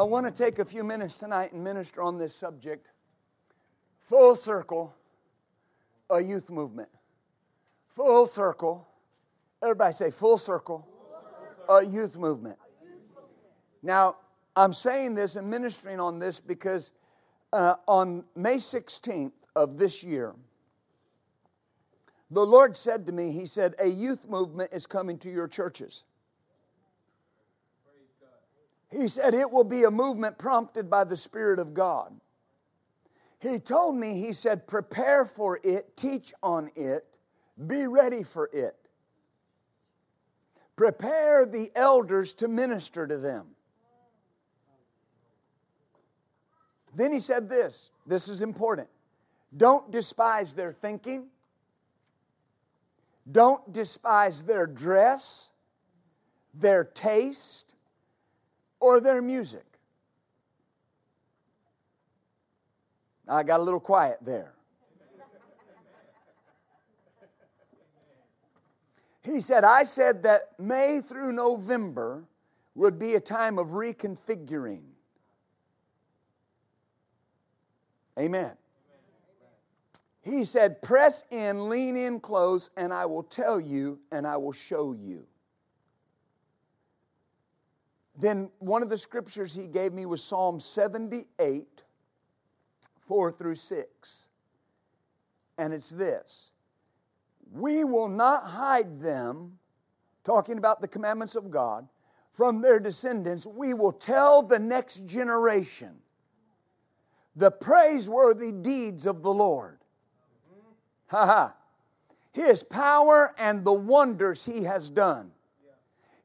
I want to take a few minutes tonight and minister on this subject. Full circle, a youth movement. Full circle. Everybody say full circle, a youth movement. Now, I'm saying this and ministering on this because uh, on May 16th of this year, the Lord said to me, He said, a youth movement is coming to your churches. He said it will be a movement prompted by the Spirit of God. He told me, he said, prepare for it, teach on it, be ready for it. Prepare the elders to minister to them. Then he said this this is important. Don't despise their thinking, don't despise their dress, their taste, or their music. I got a little quiet there. He said, I said that May through November would be a time of reconfiguring. Amen. He said, Press in, lean in close, and I will tell you and I will show you. Then one of the scriptures he gave me was Psalm 78, 4 through 6. And it's this We will not hide them, talking about the commandments of God, from their descendants. We will tell the next generation the praiseworthy deeds of the Lord. Ha ha. His power and the wonders he has done.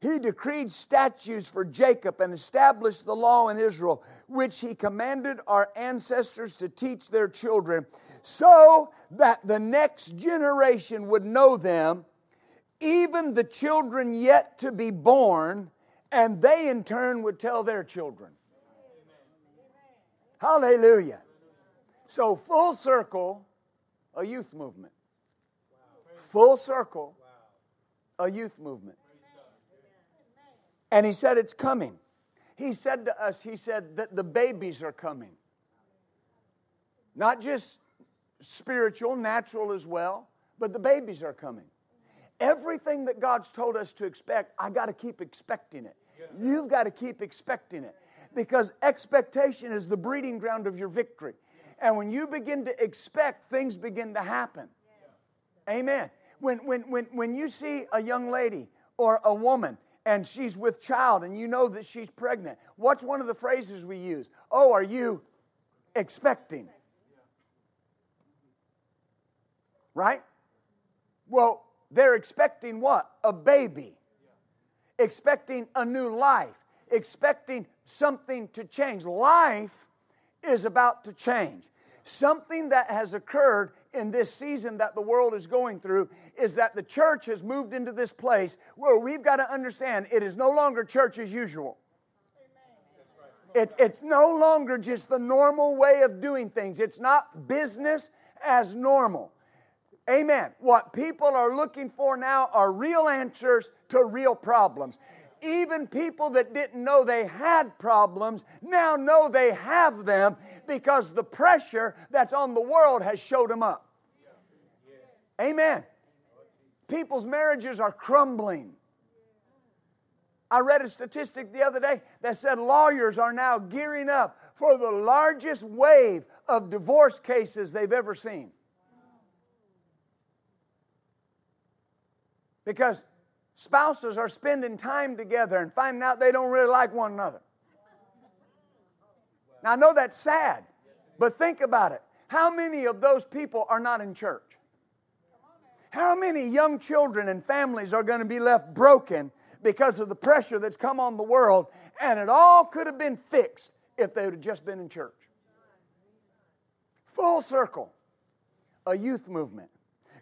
He decreed statutes for Jacob and established the law in Israel, which he commanded our ancestors to teach their children, so that the next generation would know them, even the children yet to be born, and they in turn would tell their children. Hallelujah. So, full circle, a youth movement. Full circle, a youth movement. And he said, It's coming. He said to us, He said that the babies are coming. Not just spiritual, natural as well, but the babies are coming. Everything that God's told us to expect, I got to keep expecting it. You've got to keep expecting it because expectation is the breeding ground of your victory. And when you begin to expect, things begin to happen. Amen. When, when, when, when you see a young lady or a woman and she's with child and you know that she's pregnant. What's one of the phrases we use? Oh, are you expecting? Right? Well, they're expecting what? A baby. Expecting a new life. Expecting something to change. Life is about to change. Something that has occurred in this season that the world is going through is that the church has moved into this place where we've got to understand it is no longer church as usual. It's, it's no longer just the normal way of doing things. It's not business as normal. Amen. What people are looking for now are real answers to real problems. Even people that didn't know they had problems now know they have them because the pressure that's on the world has showed them up. Amen. People's marriages are crumbling. I read a statistic the other day that said lawyers are now gearing up for the largest wave of divorce cases they've ever seen. Because spouses are spending time together and finding out they don't really like one another. Now, I know that's sad, but think about it. How many of those people are not in church? How many young children and families are going to be left broken because of the pressure that's come on the world, and it all could have been fixed if they would have just been in church. Full circle, a youth movement.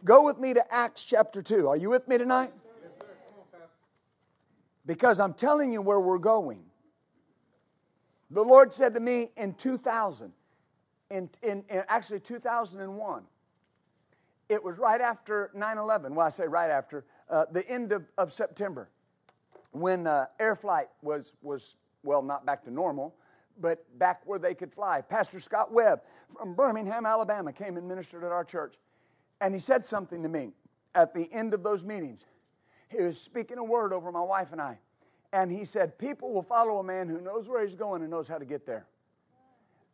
Go with me to Acts chapter 2. Are you with me tonight? Because I'm telling you where we're going. The Lord said to me in 2000, in, in, in actually 2001, it was right after 9 11. Well, I say right after, uh, the end of, of September, when uh, air flight was, was, well, not back to normal, but back where they could fly. Pastor Scott Webb from Birmingham, Alabama, came and ministered at our church. And he said something to me at the end of those meetings. He was speaking a word over my wife and I. And he said, People will follow a man who knows where he's going and knows how to get there.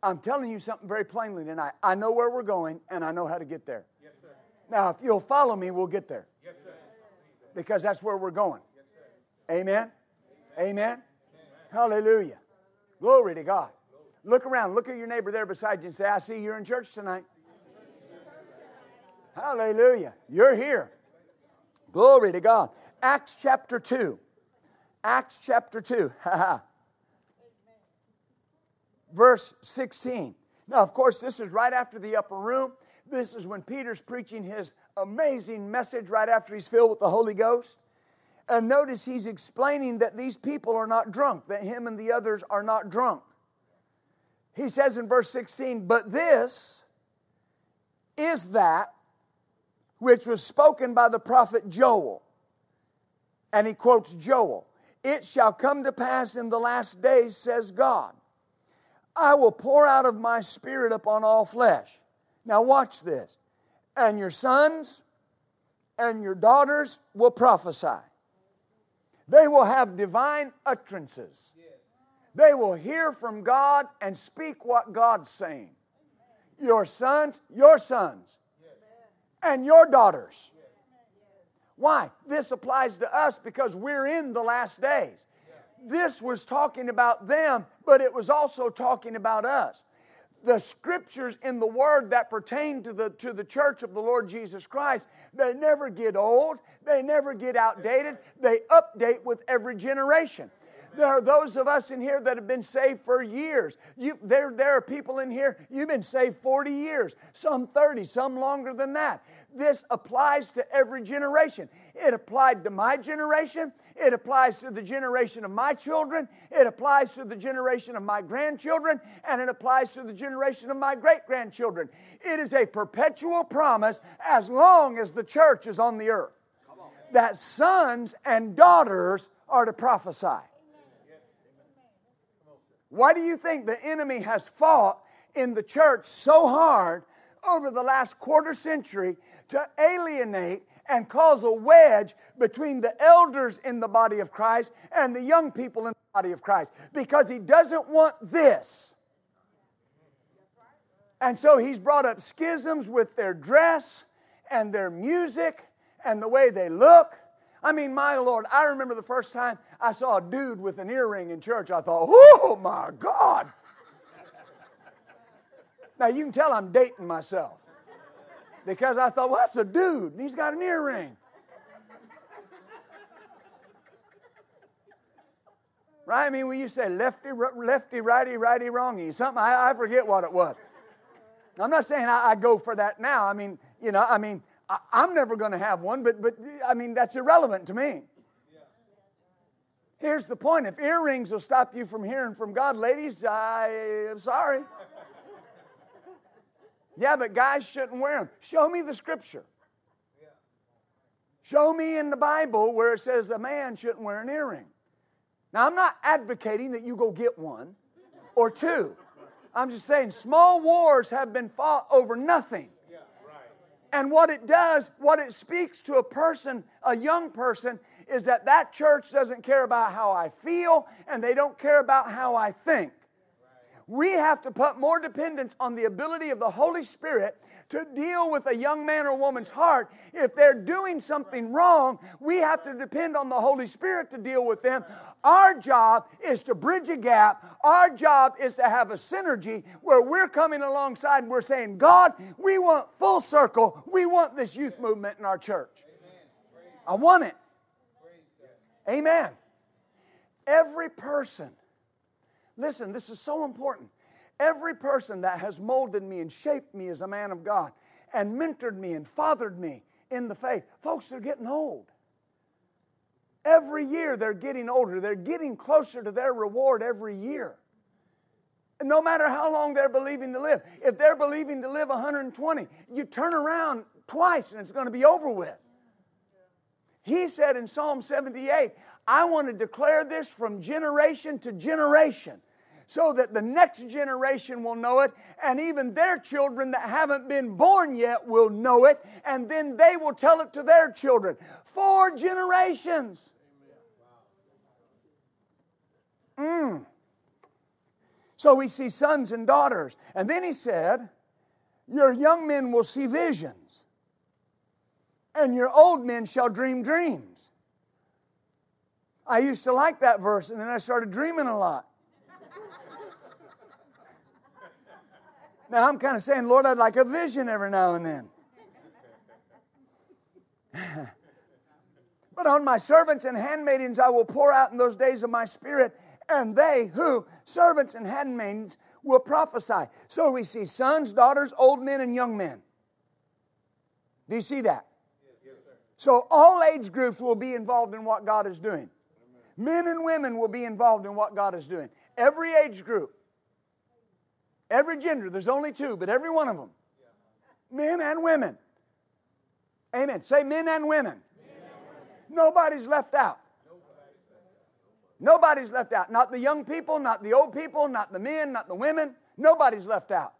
I'm telling you something very plainly tonight. I know where we're going and I know how to get there. Yes, sir. Now, if you'll follow me, we'll get there. Yes, sir. Because that's where we're going. Yes, Amen? Amen? Amen? Hallelujah. Glory to God. Look around. Look at your neighbor there beside you and say, I see you're in church tonight. Hallelujah. You're here. Glory to God. Acts chapter 2. Acts chapter 2. Verse 16. Now, of course, this is right after the upper room. This is when Peter's preaching his amazing message right after he's filled with the Holy Ghost. And notice he's explaining that these people are not drunk, that him and the others are not drunk. He says in verse 16, But this is that which was spoken by the prophet Joel. And he quotes Joel It shall come to pass in the last days, says God, I will pour out of my spirit upon all flesh. Now, watch this. And your sons and your daughters will prophesy. They will have divine utterances. They will hear from God and speak what God's saying. Your sons, your sons, and your daughters. Why? This applies to us because we're in the last days. This was talking about them, but it was also talking about us. The scriptures in the Word that pertain to the, to the church of the Lord Jesus Christ, they never get old, they never get outdated, they update with every generation. There are those of us in here that have been saved for years. You, there, there are people in here, you've been saved 40 years, some 30, some longer than that. This applies to every generation. It applied to my generation. It applies to the generation of my children. It applies to the generation of my grandchildren. And it applies to the generation of my great grandchildren. It is a perpetual promise as long as the church is on the earth that sons and daughters are to prophesy. Why do you think the enemy has fought in the church so hard over the last quarter century to alienate and cause a wedge between the elders in the body of Christ and the young people in the body of Christ? Because he doesn't want this. And so he's brought up schisms with their dress and their music and the way they look I mean, my Lord, I remember the first time I saw a dude with an earring in church. I thought, oh my God. now you can tell I'm dating myself because I thought, well, that's a dude and he's got an earring. Right? I mean, when you say lefty, lefty, righty, righty, wrongy, something, I, I forget what it was. I'm not saying I, I go for that now. I mean, you know, I mean, I, am never going to have one, but, but I mean, that's irrelevant to me. Here's the point if earrings will stop you from hearing from God, ladies, I am sorry. Yeah, but guys shouldn't wear them. Show me the scripture. Show me in the Bible where it says a man shouldn't wear an earring. Now, I'm not advocating that you go get one or two. I'm just saying small wars have been fought over nothing. And what it does, what it speaks to a person, a young person, is that that church doesn't care about how I feel and they don't care about how I think. We have to put more dependence on the ability of the Holy Spirit to deal with a young man or woman's heart. If they're doing something wrong, we have to depend on the Holy Spirit to deal with them. Our job is to bridge a gap. Our job is to have a synergy where we're coming alongside and we're saying, God, we want full circle. We want this youth movement in our church. I want it. Amen. Every person, listen, this is so important. Every person that has molded me and shaped me as a man of God and mentored me and fathered me in the faith, folks, they're getting old. Every year they're getting older. They're getting closer to their reward every year. No matter how long they're believing to live. If they're believing to live 120, you turn around twice and it's going to be over with. He said in Psalm 78, I want to declare this from generation to generation so that the next generation will know it, and even their children that haven't been born yet will know it, and then they will tell it to their children. Four generations. Mm. So we see sons and daughters. And then he said, Your young men will see visions, and your old men shall dream dreams. I used to like that verse, and then I started dreaming a lot. now I'm kind of saying, Lord, I'd like a vision every now and then. but on my servants and handmaidens I will pour out in those days of my spirit, and they who, servants and handmaidens, will prophesy. So we see sons, daughters, old men, and young men. Do you see that? So all age groups will be involved in what God is doing. Men and women will be involved in what God is doing. Every age group, every gender, there's only two, but every one of them, men and women. Amen. Say. Men and women. Nobody's left out. Nobody's left out. Not the young people, not the old people, not the men, not the women. Nobody's left out.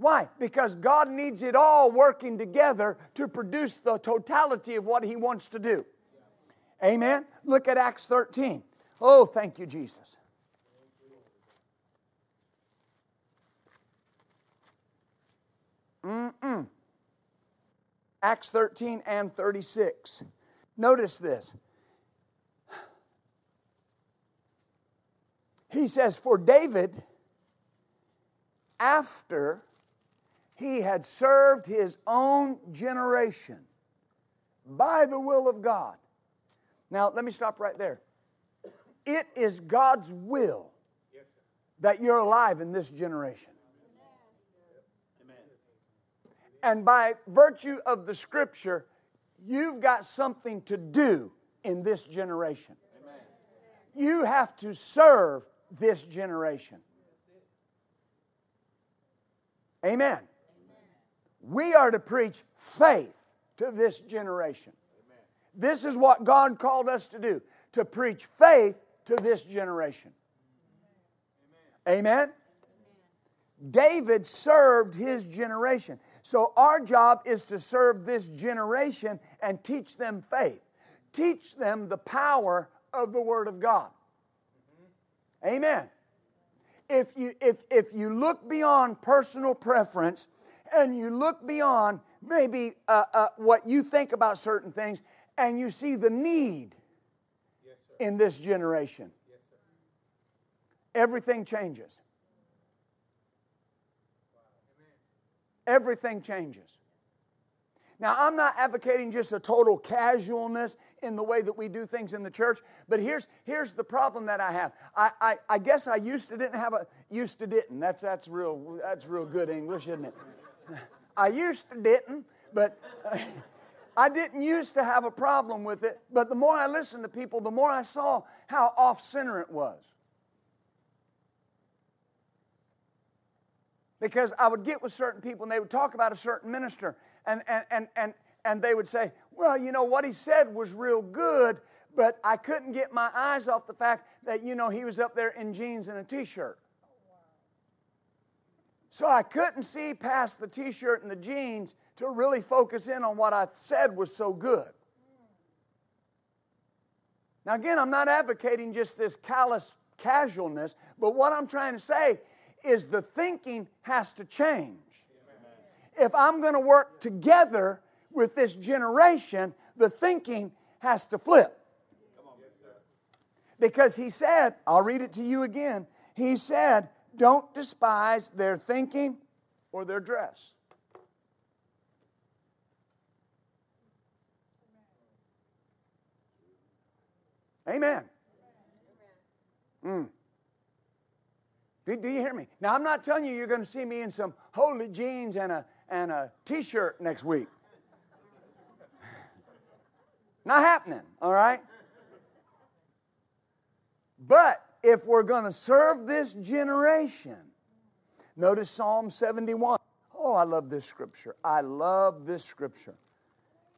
Why? Because God needs it all working together to produce the totality of what He wants to do. Amen? Look at Acts 13. Oh, thank you, Jesus. Mm-mm. Acts 13 and 36. Notice this. He says, For David, after he had served his own generation by the will of God. Now, let me stop right there. It is God's will that you're alive in this generation. And by virtue of the scripture, you've got something to do in this generation. You have to serve this generation. Amen. We are to preach faith to this generation. This is what God called us to do to preach faith to this generation. Amen. David served his generation. So our job is to serve this generation and teach them faith. Teach them the power of the Word of God. Amen. If you, if, if you look beyond personal preference and you look beyond maybe uh, uh, what you think about certain things and you see the need in this generation, everything changes. Everything changes. Now, I'm not advocating just a total casualness in the way that we do things in the church, but here's, here's the problem that I have. I, I, I guess I used to didn't have a, used to didn't. That's, that's, real, that's real good English, isn't it? I used to didn't, but uh, I didn't used to have a problem with it. But the more I listened to people, the more I saw how off center it was. Because I would get with certain people and they would talk about a certain minister, and, and, and, and, and they would say, Well, you know, what he said was real good, but I couldn't get my eyes off the fact that, you know, he was up there in jeans and a t shirt. So I couldn't see past the t shirt and the jeans to really focus in on what I said was so good. Now, again, I'm not advocating just this callous casualness, but what I'm trying to say is the thinking has to change if I'm going to work together with this generation, the thinking has to flip. Because he said, I'll read it to you again. He said, Don't despise their thinking or their dress. Amen. Mm. Do, do you hear me? Now, I'm not telling you you're going to see me in some holy jeans and a, and a t shirt next week. Not happening, all right? But if we're going to serve this generation, notice Psalm 71. Oh, I love this scripture. I love this scripture.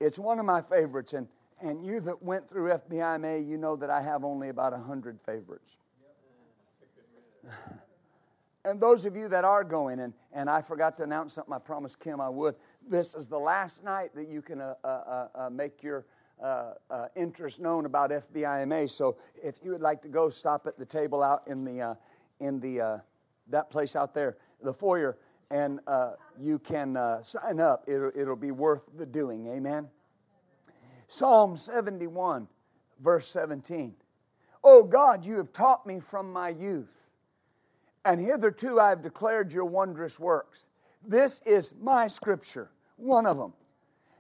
It's one of my favorites. And, and you that went through FBIMA, you know that I have only about 100 favorites. and those of you that are going, and, and I forgot to announce something I promised Kim I would. This is the last night that you can uh, uh, uh, uh make your uh, uh, interest known about FBIMA. So if you would like to go, stop at the table out in the uh, in the uh, that place out there, the foyer, and uh, you can uh, sign up. It'll, it'll be worth the doing. Amen. Psalm 71, verse 17. Oh God, you have taught me from my youth, and hitherto I have declared your wondrous works. This is my scripture, one of them.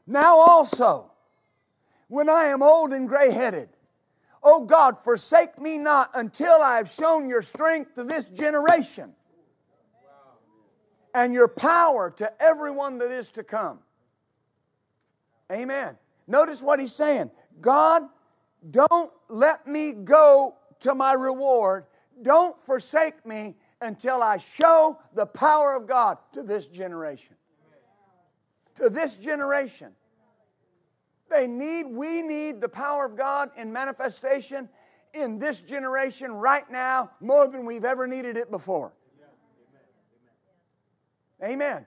Now also when I am old and gray headed. Oh God, forsake me not until I have shown your strength to this generation and your power to everyone that is to come. Amen. Notice what he's saying God, don't let me go to my reward. Don't forsake me until I show the power of God to this generation. To this generation. They need, we need the power of God in manifestation in this generation right now more than we've ever needed it before. Amen.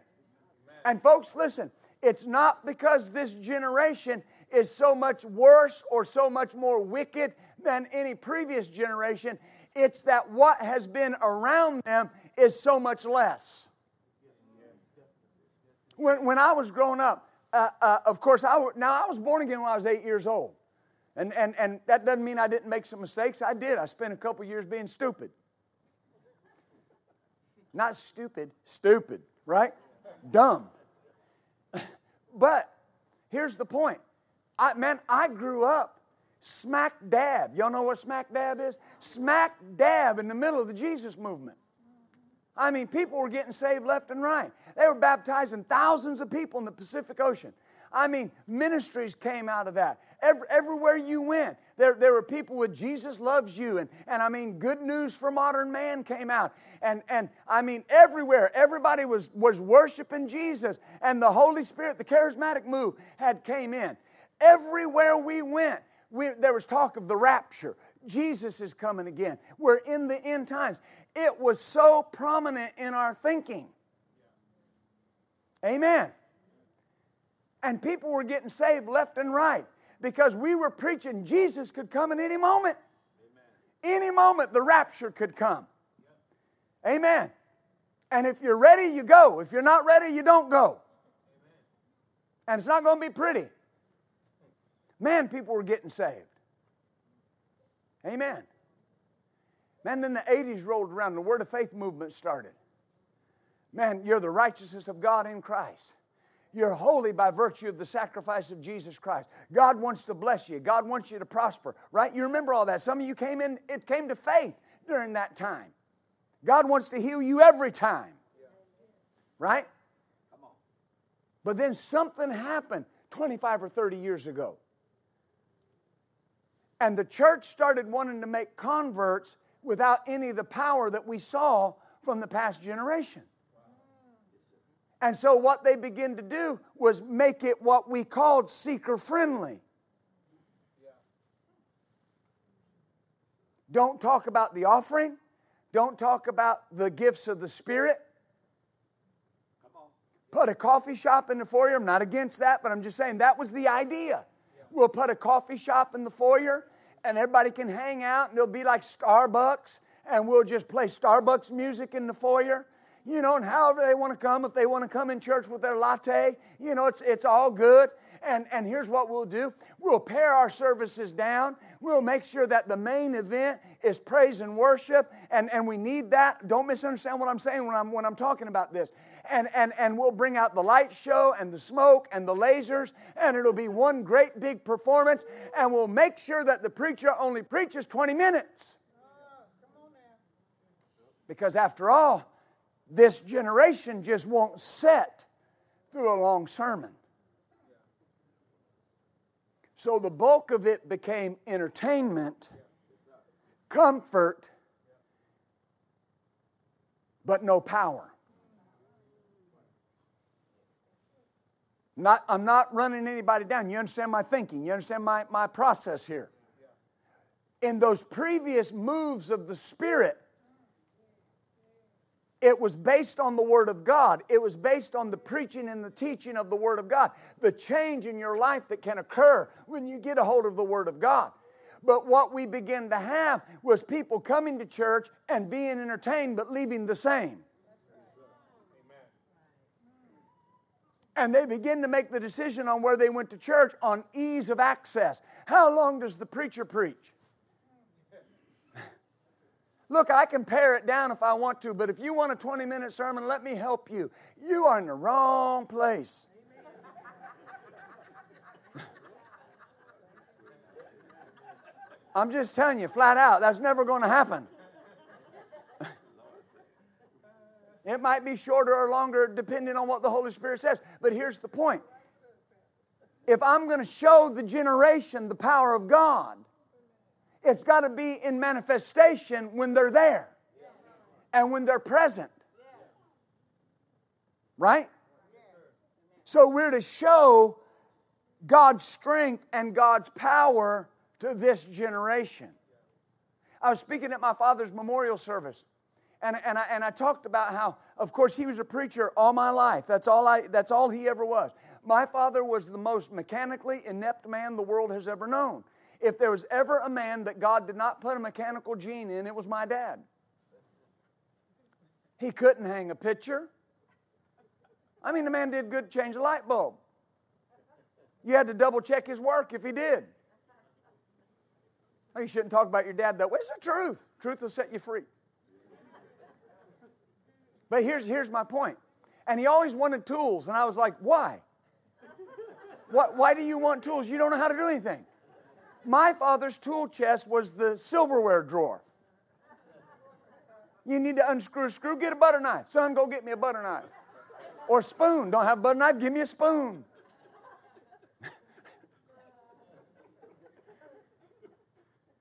And folks, listen, it's not because this generation is so much worse or so much more wicked than any previous generation. It's that what has been around them is so much less. When, when I was growing up, uh, uh, of course, I, now I was born again when I was eight years old. And, and, and that doesn't mean I didn't make some mistakes. I did. I spent a couple years being stupid. Not stupid, stupid, right? Dumb. But here's the point. I, man, I grew up smack dab. Y'all know what smack dab is? Smack dab in the middle of the Jesus movement. I mean, people were getting saved left and right. They were baptizing thousands of people in the Pacific Ocean. I mean, ministries came out of that. Every, everywhere you went, there, there were people with Jesus loves you. And, and I mean, good news for modern man came out. And, and I mean, everywhere, everybody was, was worshiping Jesus. And the Holy Spirit, the charismatic move, had came in. Everywhere we went, we, there was talk of the rapture. Jesus is coming again. We're in the end times. It was so prominent in our thinking. Amen. And people were getting saved left and right because we were preaching Jesus could come at any moment. Any moment the rapture could come. Amen. And if you're ready, you go. If you're not ready, you don't go. And it's not going to be pretty. Man, people were getting saved. Amen. Man, then the 80s rolled around and the Word of Faith movement started. Man, you're the righteousness of God in Christ. You're holy by virtue of the sacrifice of Jesus Christ. God wants to bless you. God wants you to prosper, right? You remember all that. Some of you came in, it came to faith during that time. God wants to heal you every time, right? But then something happened 25 or 30 years ago. And the church started wanting to make converts without any of the power that we saw from the past generation. And so, what they began to do was make it what we called seeker friendly. Don't talk about the offering. Don't talk about the gifts of the Spirit. Put a coffee shop in the foyer. I'm not against that, but I'm just saying that was the idea. We'll put a coffee shop in the foyer and everybody can hang out and it'll be like Starbucks and we'll just play Starbucks music in the foyer. You know, and however they want to come, if they want to come in church with their latte, you know, it's, it's all good. And, and here's what we'll do we'll pare our services down. We'll make sure that the main event is praise and worship. And, and we need that. Don't misunderstand what I'm saying when I'm, when I'm talking about this and, and, and we'll bring out the light show and the smoke and the lasers, and it'll be one great big performance, and we'll make sure that the preacher only preaches 20 minutes. Because after all, this generation just won't sit through a long sermon. So the bulk of it became entertainment, comfort, but no power. Not, I'm not running anybody down. You understand my thinking? You understand my, my process here? In those previous moves of the Spirit, it was based on the Word of God. It was based on the preaching and the teaching of the Word of God. The change in your life that can occur when you get a hold of the Word of God. But what we began to have was people coming to church and being entertained but leaving the same. And they begin to make the decision on where they went to church on ease of access. How long does the preacher preach? Look, I can pare it down if I want to, but if you want a 20 minute sermon, let me help you. You are in the wrong place. I'm just telling you flat out, that's never going to happen. It might be shorter or longer depending on what the Holy Spirit says. But here's the point if I'm going to show the generation the power of God, it's got to be in manifestation when they're there and when they're present. Right? So we're to show God's strength and God's power to this generation. I was speaking at my father's memorial service, and, and, I, and I talked about how, of course, he was a preacher all my life. That's all, I, that's all he ever was. My father was the most mechanically inept man the world has ever known. If there was ever a man that God did not put a mechanical gene in, it was my dad. He couldn't hang a picture. I mean, the man did good change a light bulb. You had to double check his work if he did. you shouldn't talk about your dad that way. It's the truth. Truth will set you free. But here's, here's my point. And he always wanted tools. And I was like, why? What, why do you want tools? You don't know how to do anything. My father's tool chest was the silverware drawer. You need to unscrew a screw, get a butter knife. Son, go get me a butter knife. Or spoon. Don't have a butter knife, give me a spoon.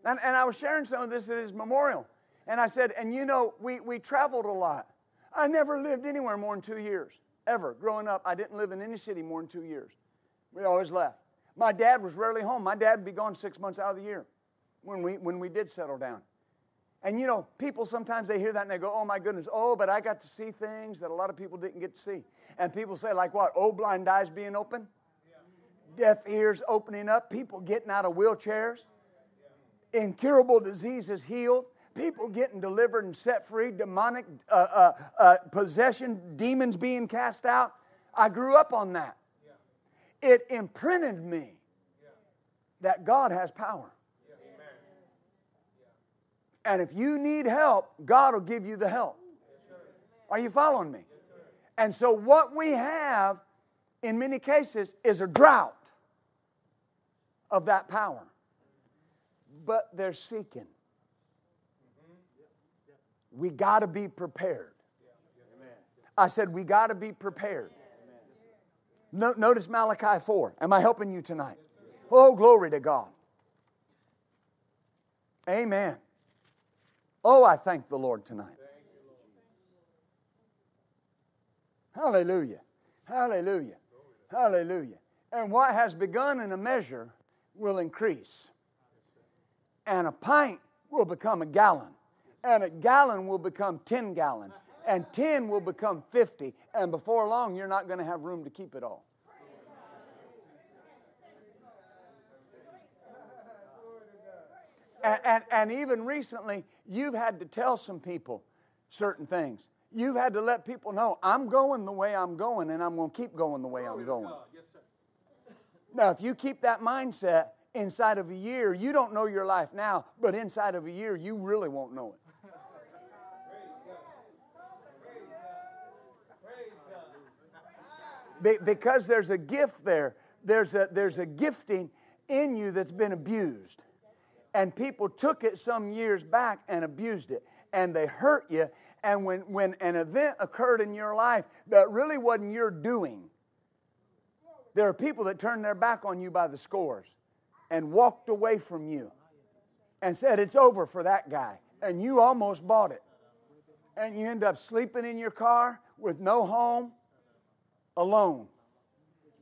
and, and I was sharing some of this at his memorial. And I said, and you know, we, we traveled a lot. I never lived anywhere more than two years, ever. Growing up, I didn't live in any city more than two years. We always left. My dad was rarely home. My dad would be gone six months out of the year when we, when we did settle down. And you know, people sometimes they hear that and they go, oh my goodness, oh, but I got to see things that a lot of people didn't get to see. And people say, like what? Oh, blind eyes being open, deaf ears opening up, people getting out of wheelchairs, incurable diseases healed, people getting delivered and set free, demonic uh, uh, uh, possession, demons being cast out. I grew up on that it imprinted me that God has power. And if you need help, God will give you the help. Are you following me? And so, what we have in many cases is a drought of that power. But they're seeking. We got to be prepared. I said, we got to be prepared. No, notice Malachi 4. Am I helping you tonight? Oh, glory to God. Amen. Oh, I thank the Lord tonight. Hallelujah. Hallelujah. Hallelujah. And what has begun in a measure will increase. And a pint will become a gallon. And a gallon will become 10 gallons and 10 will become 50, and before long, you're not going to have room to keep it all. And, and, and, even recently, you've had to tell some people certain things. You've had to let people know, I'm going the way I'm going, and I'm going to keep going the way I'm going. Now, if you keep that mindset inside of a year, you don't know your life now, but inside of a year, you really won't know it. Because there's a gift there. There's a, there's a gifting in you that's been abused. And people took it some years back and abused it. And they hurt you And when, when an event occurred in your life that really wasn't your doing, there are people that turned their back on you by the scores and walked away from you and said, It's over for that guy. And you almost bought it. And you end up sleeping in your car with no home, alone.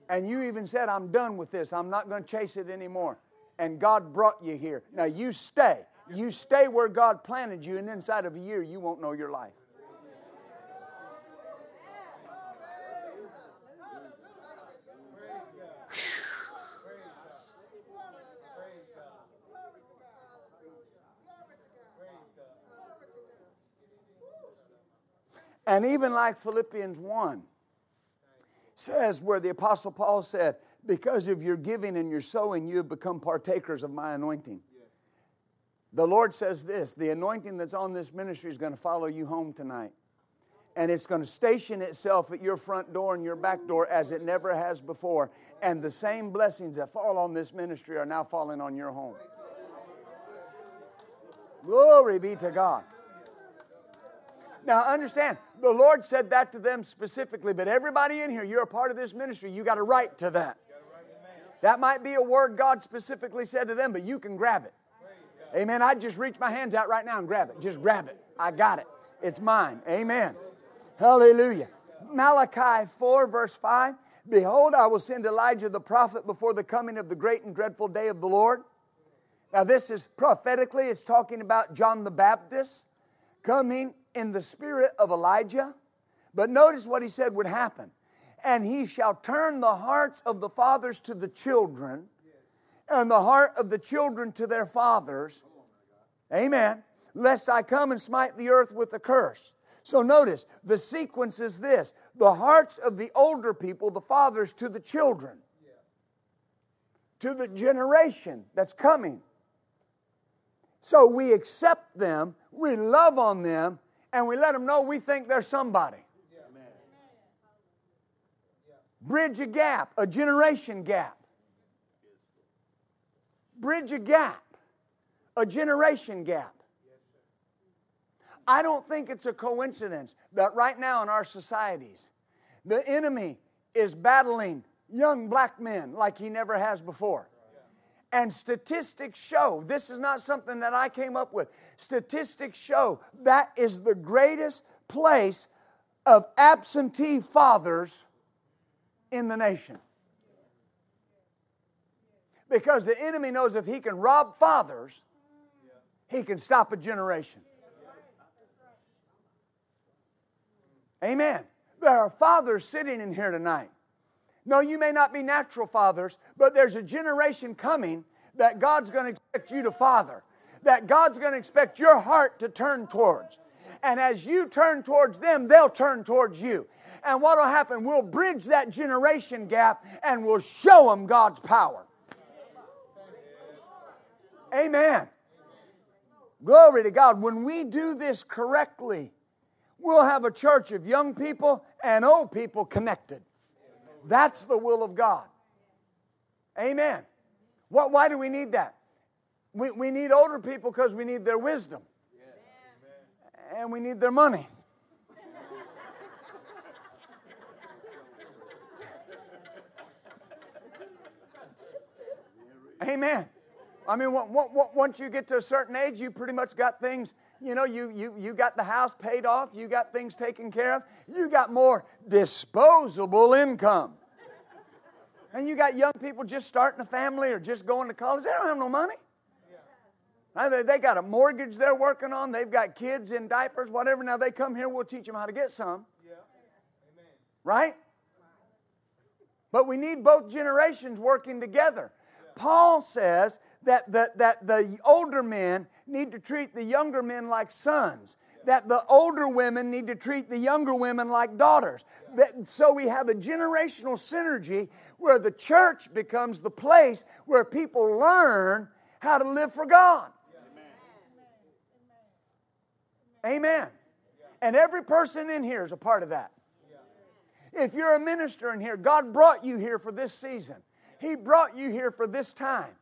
And you even said, I'm done with this. I'm not going to chase it anymore. And God brought you here. Now you stay. You stay where God planted you, and inside of a year, you won't know your life. And even like Philippians 1 says, where the Apostle Paul said, Because of your giving and your sowing, you have become partakers of my anointing. The Lord says this the anointing that's on this ministry is going to follow you home tonight. And it's going to station itself at your front door and your back door as it never has before. And the same blessings that fall on this ministry are now falling on your home. Glory be to God. Now, understand, the Lord said that to them specifically, but everybody in here, you're a part of this ministry, you got a right to that. That might be a word God specifically said to them, but you can grab it. Amen. I just reach my hands out right now and grab it. Just grab it. I got it. It's mine. Amen. Hallelujah. Malachi 4, verse 5 Behold, I will send Elijah the prophet before the coming of the great and dreadful day of the Lord. Now, this is prophetically, it's talking about John the Baptist coming in the spirit of Elijah. But notice what he said would happen. And he shall turn the hearts of the fathers to the children, and the heart of the children to their fathers. Amen. Lest I come and smite the earth with a curse. So notice, the sequence is this the hearts of the older people, the fathers, to the children, to the generation that's coming. So we accept them, we love on them, and we let them know we think they're somebody. Bridge a gap, a generation gap. Bridge a gap, a generation gap. I don't think it's a coincidence that right now in our societies, the enemy is battling young black men like he never has before. And statistics show, this is not something that I came up with. Statistics show that is the greatest place of absentee fathers in the nation. Because the enemy knows if he can rob fathers, he can stop a generation. Amen. There are fathers sitting in here tonight no, you may not be natural fathers, but there's a generation coming that God's going to expect you to father, that God's going to expect your heart to turn towards. And as you turn towards them, they'll turn towards you. And what will happen? We'll bridge that generation gap and we'll show them God's power. Amen. Glory to God. When we do this correctly, we'll have a church of young people and old people connected. That's the will of God. Amen. What, why do we need that? We, we need older people because we need their wisdom. And we need their money. Amen. I mean, once you get to a certain age, you pretty much got things you know, you, you, you got the house paid off, you got things taken care of, you got more disposable income. And you got young people just starting a family or just going to college, they don't have no money. They, they got a mortgage they're working on, they've got kids in diapers, whatever. Now they come here, we'll teach them how to get some. Yeah. Right? But we need both generations working together. Paul says that the, that the older men need to treat the younger men like sons. That the older women need to treat the younger women like daughters. That, so we have a generational synergy where the church becomes the place where people learn how to live for God. Amen. And every person in here is a part of that. If you're a minister in here, God brought you here for this season. He brought you here for this time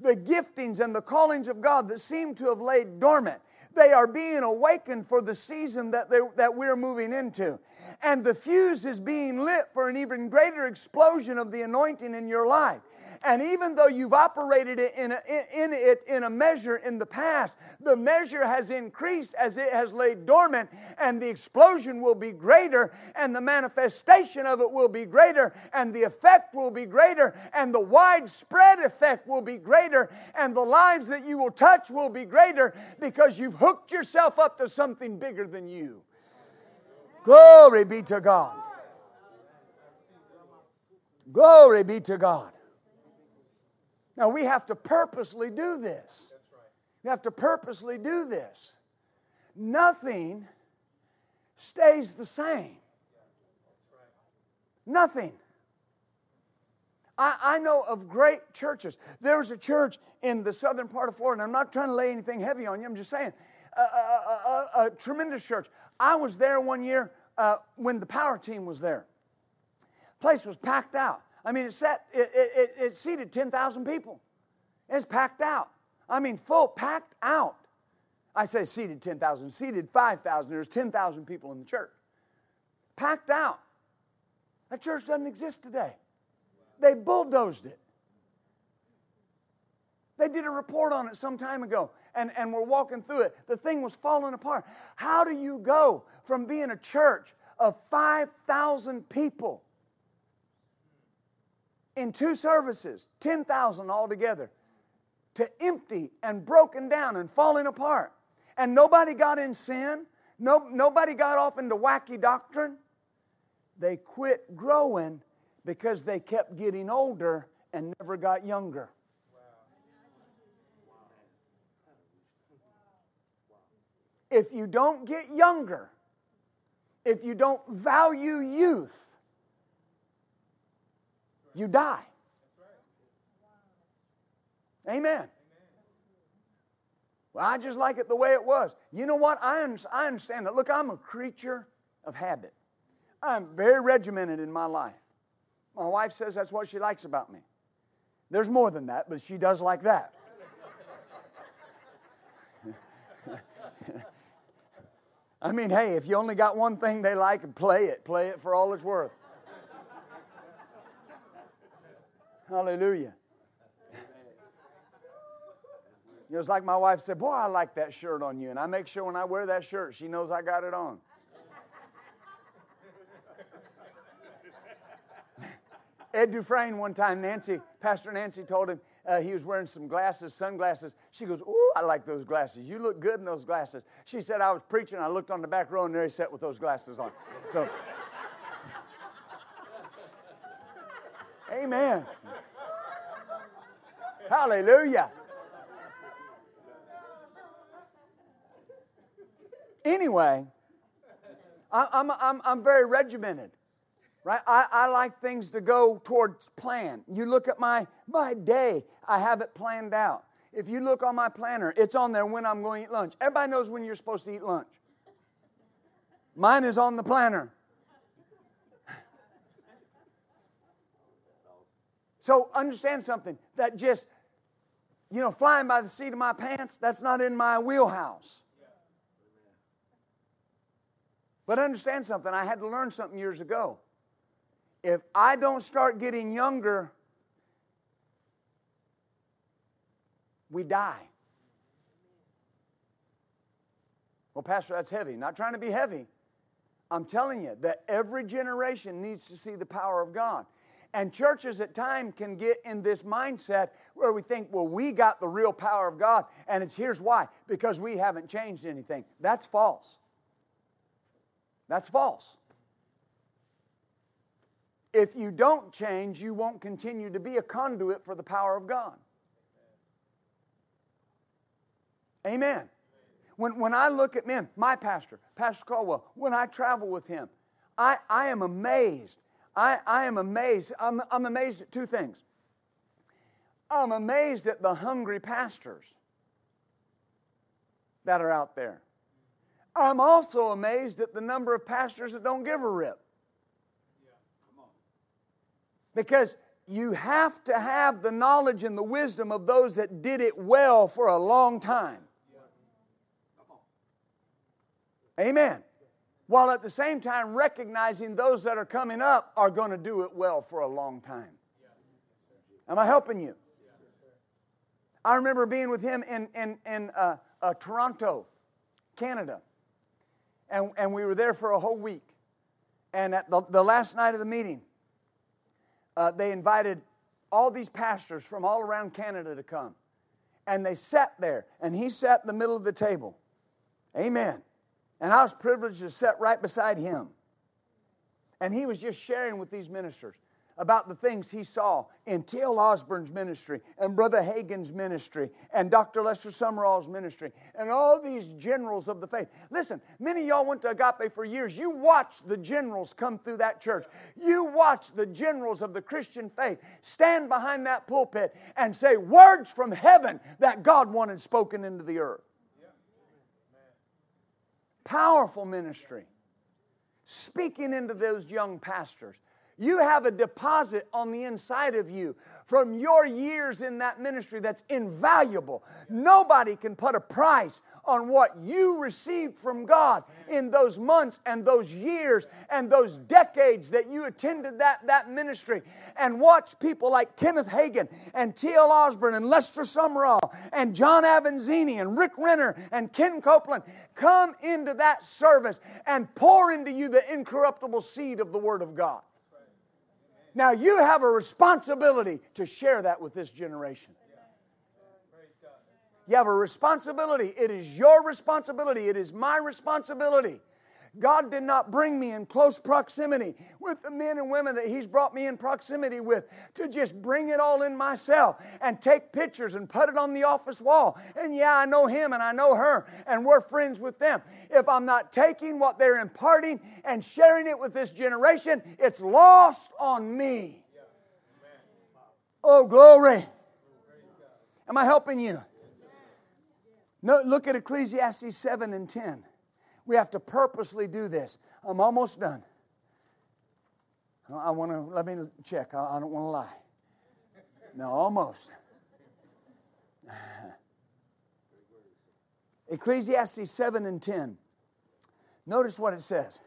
the giftings and the callings of God that seem to have laid dormant, They are being awakened for the season that, they, that we're moving into. And the fuse is being lit for an even greater explosion of the anointing in your life. And even though you've operated in, a, in it in a measure in the past, the measure has increased as it has laid dormant, and the explosion will be greater, and the manifestation of it will be greater, and the effect will be greater, and the widespread effect will be greater, and the lives that you will touch will be greater because you've hooked yourself up to something bigger than you. Glory be to God. Glory be to God. Now, we have to purposely do this. We have to purposely do this. Nothing stays the same. Nothing. I, I, know of great churches. There was a church in the southern part of Florida. I'm not trying to lay anything heavy on you, I'm just saying. A, a, a, a tremendous church. I was there one year uh, when the power team was there. Place was packed out. I mean, it, set, it, it, it seated 10,000 people. It's packed out. I mean, full, packed out. I say seated 10,000, seated 5,000. There's 10,000 people in the church. Packed out. That church doesn't exist today. They bulldozed it. They did a report on it some time ago, and, and we're walking through it. The thing was falling apart. How do you go from being a church of 5,000 people in two services, 10,000 altogether, to empty and broken down and falling apart. And nobody got in sin, no, nobody got off into wacky doctrine. They quit growing because they kept getting older and never got younger. If you don't get younger, if you don't value youth, you die. Amen. Well, I just like it the way it was. You know what? I, I understand that. Look, I'm a creature of habit. I'm very regimented in my life. My wife says that's what she likes about me. There's more than that, but she does like that. I mean, hey, if you only got one thing they like, play it. Play it for all it's worth. Hallelujah. You know, it's like my wife said, Boy, I like that shirt on you. And I make sure when I wear that shirt, she knows I got it on. Ed Dufresne, one time, Nancy, Pastor Nancy told him uh, he was wearing some glasses, sunglasses. She goes, Ooh, I like those glasses. You look good in those glasses. She said, I was preaching. I looked on the back row, and there he sat with those glasses on. So, Amen. Hallelujah. Anyway, I'm, I'm, I'm very regimented, right? I, I like things to go towards plan. You look at my, my day, I have it planned out. If you look on my planner, it's on there when I'm going to eat lunch. Everybody knows when you're supposed to eat lunch. Mine is on the planner. So understand something that just, you know, flying by the seat of my pants, that's not in my wheelhouse. But understand something, I had to learn something years ago. If I don't start getting younger, we die. Well, Pastor, that's heavy. Not trying to be heavy. I'm telling you that every generation needs to see the power of God. And churches at times can get in this mindset where we think, well, we got the real power of God, and it's here's why because we haven't changed anything. That's false. That's false. If you don't change, you won't continue to be a conduit for the power of God. Amen. When, when I look at men, my pastor, Pastor Caldwell, when I travel with him, I, I am amazed I, I am amazed. I'm, I'm amazed at two things. I'm amazed at the hungry pastors that are out there. I'm also amazed at the number of pastors that don't give a rip. Because you have to have the knowledge and the wisdom of those that did it well for a long time. Amen. While at the same time recognizing those that are coming up are going to do it well for a long time. Am I helping you? I remember being with him in, in, in uh, uh, Toronto, Canada. And, and we were there for a whole week. And at the, the last night of the meeting, uh, they invited all these pastors from all around Canada to come. And they sat there, and he sat in the middle of the table. Amen. And I was privileged to sit right beside him. And he was just sharing with these ministers about the things he saw in T.L. Osborn's ministry and Brother Hagin's ministry and Dr. Lester Sumrall's ministry and all these generals of the faith. Listen, many of y'all went to Agape for years. You watched the generals come through that church. You watched the generals of the Christian faith stand behind that pulpit and say words from heaven that God wanted spoken into the earth. Powerful ministry. Speaking into those young pastors you have a deposit on the inside of you from your years in that ministry that's invaluable. Nobody can put a price on what you received from God in those months and those years and those decades that you attended that, that ministry and watch people like Kenneth Hagin and T.L. Osborn and Lester Sumrall and John Avanzini and Rick Renner and Ken Copeland come into that service and pour into you the incorruptible seed of the Word of God. Now you have a responsibility to share that with this generation. You have a responsibility. It is your responsibility. It is my responsibility God did not bring me in close proximity with the men and women that He's brought me in proximity with to just bring it all in myself and take pictures and put it on the office wall. And yeah, I know him and I know her and we're friends with them. If I'm not taking what they're imparting and sharing it with this generation, it's lost on me. Oh, glory. Am I helping you? No, look at Ecclesiastes 7 and 10. We have to purposely do this. I'm almost done. I want to, let me check. I, I don't want to lie. No, almost. Ecclesiastes 7 and 10. Notice what it says.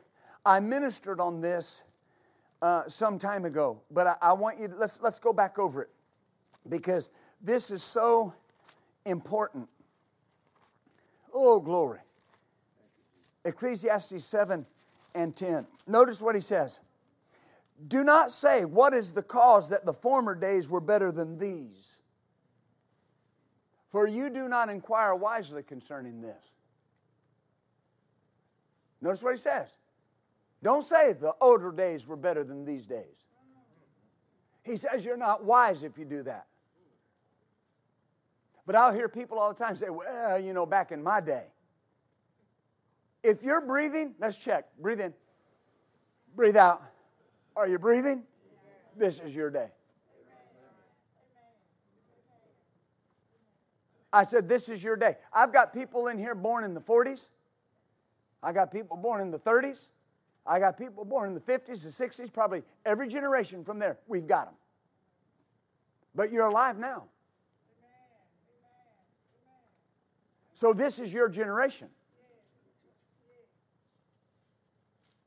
I ministered on this uh, some time ago, but I, I want you to, let's, let's go back over it because this is so important. Oh, glory. Ecclesiastes 7 and 10. Notice what he says. Do not say, What is the cause that the former days were better than these? For you do not inquire wisely concerning this. Notice what he says. Don't say the older days were better than these days. He says you're not wise if you do that. But I'll hear people all the time say, well, you know, back in my day. If you're breathing, let's check. Breathe in. Breathe out. Are you breathing? This is your day. I said, This is your day. I've got people in here born in the 40s. I got people born in the 30s. I got people born in the 50s, the 60s, probably every generation from there. We've got them. But you're alive now. So this is your generation.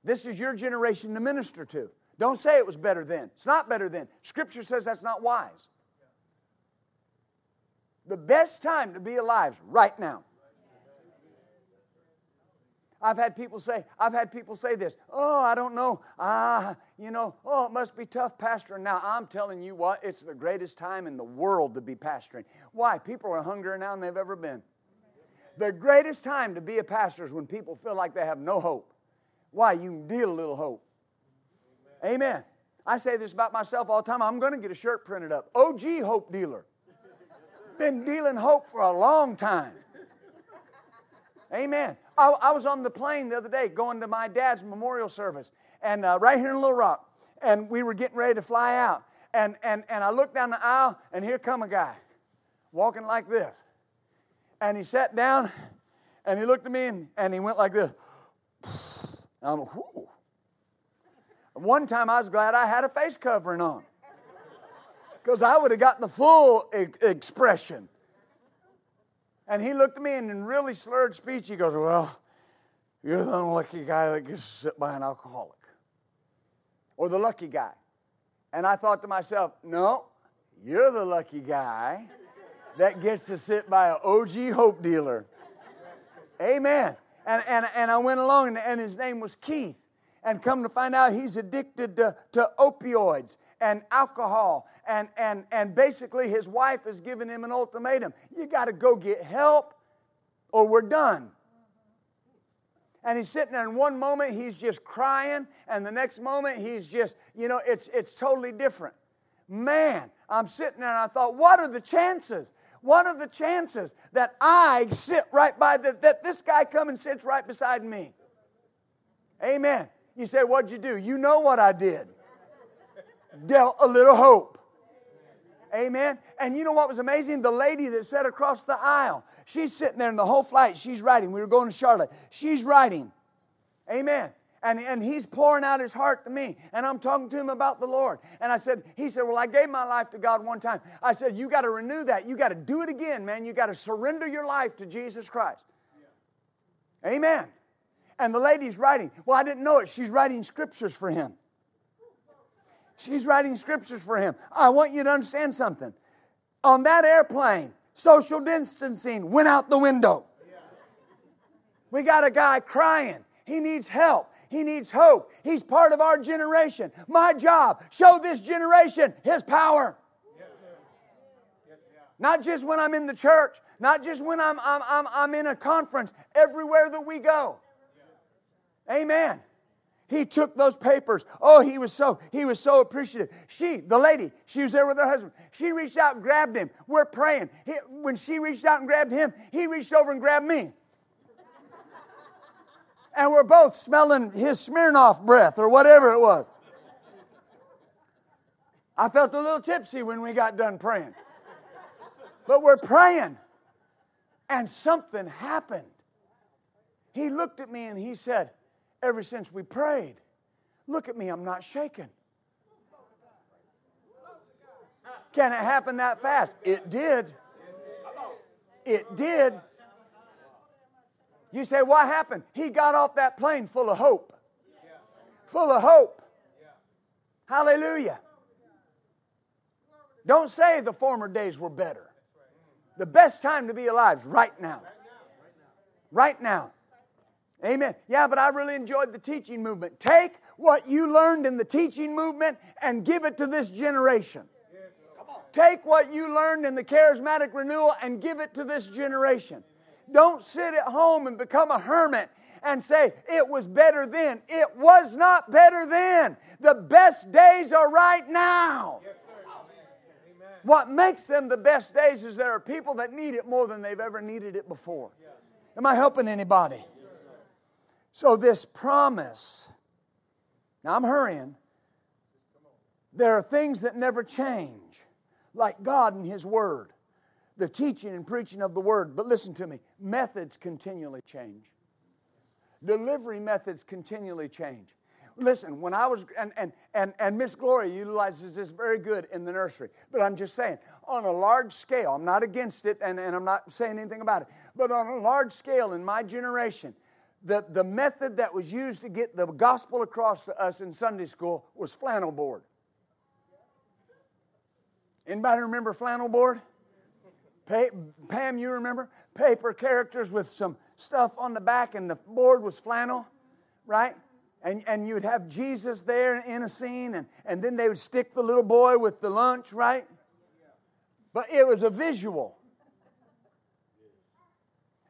This is your generation to minister to. Don't say it was better then. It's not better then. Scripture says that's not wise. The best time to be alive is right now. I've had people say, I've had people say this, oh, I don't know. Ah, you know, oh, it must be tough pastoring. Now, I'm telling you what, it's the greatest time in the world to be pastoring. Why? People are hungrier now than they've ever been. The greatest time to be a pastor is when people feel like they have no hope. Why? You can deal a little hope. Amen. Amen. I say this about myself all the time. I'm going to get a shirt printed up. OG Hope Dealer. Been dealing hope for a long time. Amen. I, I, was on the plane the other day going to my dad's memorial service, and uh, right here in Little Rock, and we were getting ready to fly out. And, and, and I looked down the aisle, and here come a guy walking like this. And he sat down, and he looked at me, and, and he went like this. I'm, whoo. One time I was glad I had a face covering on because I would have gotten the full e- expression. And he looked at me and in really slurred speech, he goes, Well, You're the unlucky guy that gets to sit by an alcoholic. Or the lucky guy. And I thought to myself, no, you're the lucky guy that gets to sit by an OG hope dealer. Amen. And, and, and I went along, and, and his name was Keith. And come to find out, he's addicted to, to opioids and alcohol. And, and, and basically, his wife has given him an ultimatum you got to go get help, or we're done. And he's sitting there, and one moment he's just crying, and the next moment he's just, you know, it's, it's totally different. Man, I'm sitting there and I thought, what are the chances? What are the chances that I sit right by, the, that this guy come and sits right beside me? Amen. You say, what'd you do? You know what I did. Dealt a little hope. Amen. And you know what was amazing? The lady that sat across the aisle, she's sitting there in the whole flight. She's writing. We were going to Charlotte. She's writing. Amen. And, and he's pouring out his heart to me. And I'm talking to him about the Lord. And I said, he said, Well, I gave my life to God one time. I said, You got to renew that. You got to do it again, man. You got to surrender your life to Jesus Christ. Yeah. Amen. And the lady's writing. Well, I didn't know it. She's writing scriptures for him. She's writing scriptures for him. I want you to understand something. On that airplane, social distancing went out the window. We got a guy crying. He needs help. He needs hope. He's part of our generation. My job, show this generation His power. Yes, yes, Not just when I'm in the church, not just when I'm, I'm, I'm, I'm in a conference, everywhere that we go. Amen. He took those papers. Oh, he was so he was so appreciative. She, the lady, she was there with her husband. She reached out and grabbed him. We're praying. He, when she reached out and grabbed him, he reached over and grabbed me. And we're both smelling his Smirnoff breath or whatever it was. I felt a little tipsy when we got done praying. But we're praying, and something happened. He looked at me and he said, ever since we prayed. Look at me, I'm not shaking. Can it happen that fast? It did. It did. You say, what happened? He got off that plane full of hope. Full of hope. Hallelujah. Don't say the former days were better. The best time to be alive is right now. Right now. Amen. Yeah, but I really enjoyed the teaching movement. Take what you learned in the teaching movement and give it to this generation. Take what you learned in the charismatic renewal and give it to this generation. Don't sit at home and become a hermit and say, it was better then. It was not better then. The best days are right now. Yes, what makes them the best days is there are people that need it more than they've ever needed it before. Am I helping anybody? So, this promise, now I'm hurrying, there are things that never change, like God and His Word, the teaching and preaching of the Word. But listen to me methods continually change, delivery methods continually change. Listen, when I was, and, and, and, and Miss Gloria utilizes this very good in the nursery, but I'm just saying, on a large scale, I'm not against it and, and I'm not saying anything about it, but on a large scale in my generation, the, the method that was used to get the gospel across to us in Sunday school was flannel board. Anybody remember flannel board? Pam, you remember? Paper characters with some stuff on the back, and the board was flannel, right? And, and you would have Jesus there in a scene, and, and then they would stick the little boy with the lunch, right? But it was a visual.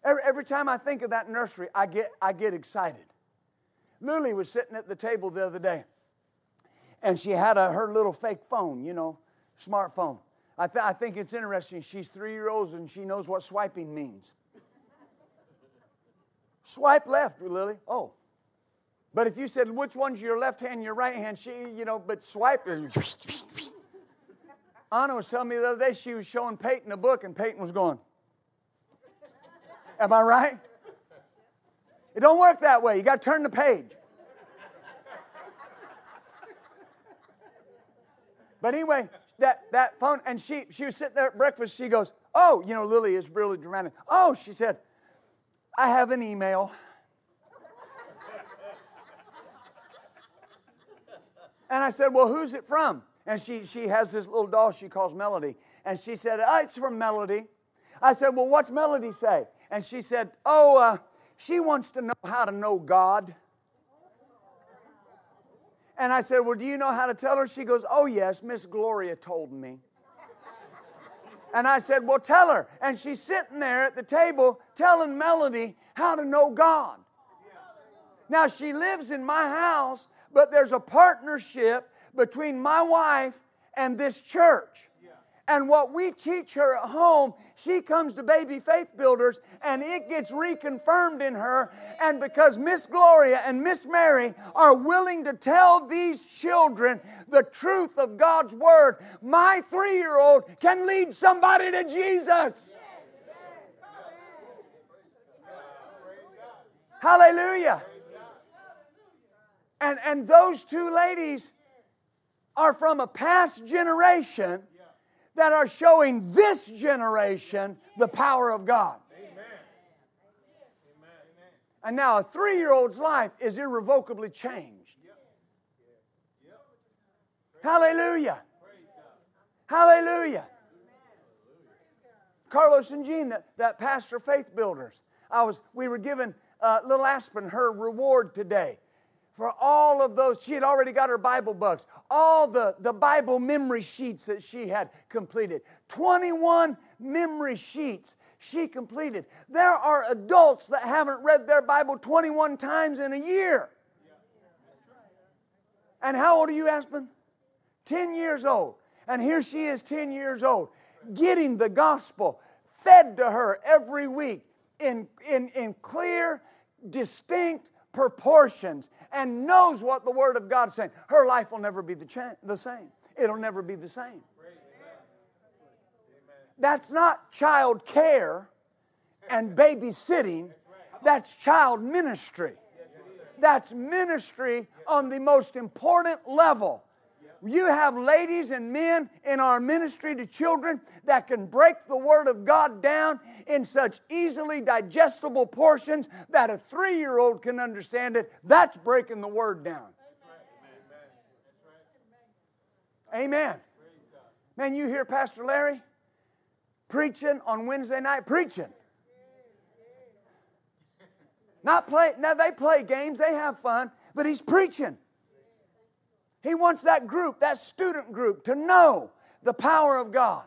Every, every time I think of that nursery, I get, I get excited. Lily was sitting at the table the other day, and she had a, her little fake phone, you know, smartphone. I, th- I think it's interesting. She's three years old and she knows what swiping means. Swipe left, Lily. Oh. But if you said, which one's your left hand, your right hand, she, you know, but swipe. Anna was telling me the other day she was showing Peyton a book, and Peyton was going. Am I right? It don't work that way. You got to turn the page. But anyway, that, that phone. And she, she was sitting there at breakfast. She goes, Oh, you know, Lily is really dramatic. Oh, she said, I have an email. and I said, Well, who's it from? And she, she has this little doll she calls Melody. And she said, oh, It's from Melody. I said, Well, what's Melody say? And she said, Oh, uh, she wants to know how to know God. And I said, Well, do you know how to tell her? She goes, Oh, yes, Miss Gloria told me. And I said, Well, tell her. And she's sitting there at the table telling Melody how to know God. Now, she lives in my house, but there's a partnership between my wife and this church. And what we teach her at home, she comes to Baby Faith Builders and it gets reconfirmed in her. And because Miss Gloria and Miss Mary are willing to tell these children the truth of God's Word, my three year old can lead somebody to Jesus. Hallelujah. And, and those two ladies are from a past generation that are showing this generation the power of God. Amen. And now a three year old's life is irrevocably changed. Hallelujah. Hallelujah. Carlos and Jean, that, that pastor faith builders. I was, we were given uh, little Aspen her reward today for all of those. She had already got her Bible books, all the, the Bible memory sheets that she had completed. 21 memory sheets she completed. There are adults that haven't read their Bible 21 times in a year. And how old are you, Aspen? 10 years old. And here she is, 10 years old, getting the gospel fed to her every week in, in, in clear, distinct proportions and knows what the Word of God is saying, her life will never be the, cha- the same. It'll never be the same. That's not child care and babysitting, that's child ministry. That's ministry on the most important level you have ladies and men in our ministry to children that can break the Word of God down in such easily digestible portions that a three year old can understand it. That's breaking the Word down. Amen. Man, you hear Pastor Larry preaching on Wednesday night, preaching. Not play, now they play games, they have fun, but he's preaching. He wants that group, that student group, to know the power of God.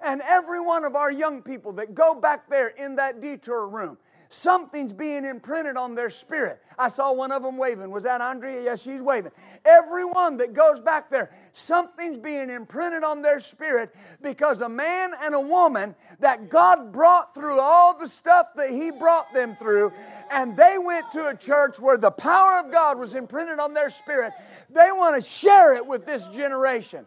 And every one of our young people that go back there in that detour room, something's being imprinted on their spirit. I saw one of them waving. Was that Andrea? Yes, she's waving. Everyone that goes back there, something's being imprinted on their spirit because a man and a woman that God brought through all the stuff that He brought them through, and they went to a church where the power of God was imprinted on their spirit, they want to share it with this generation.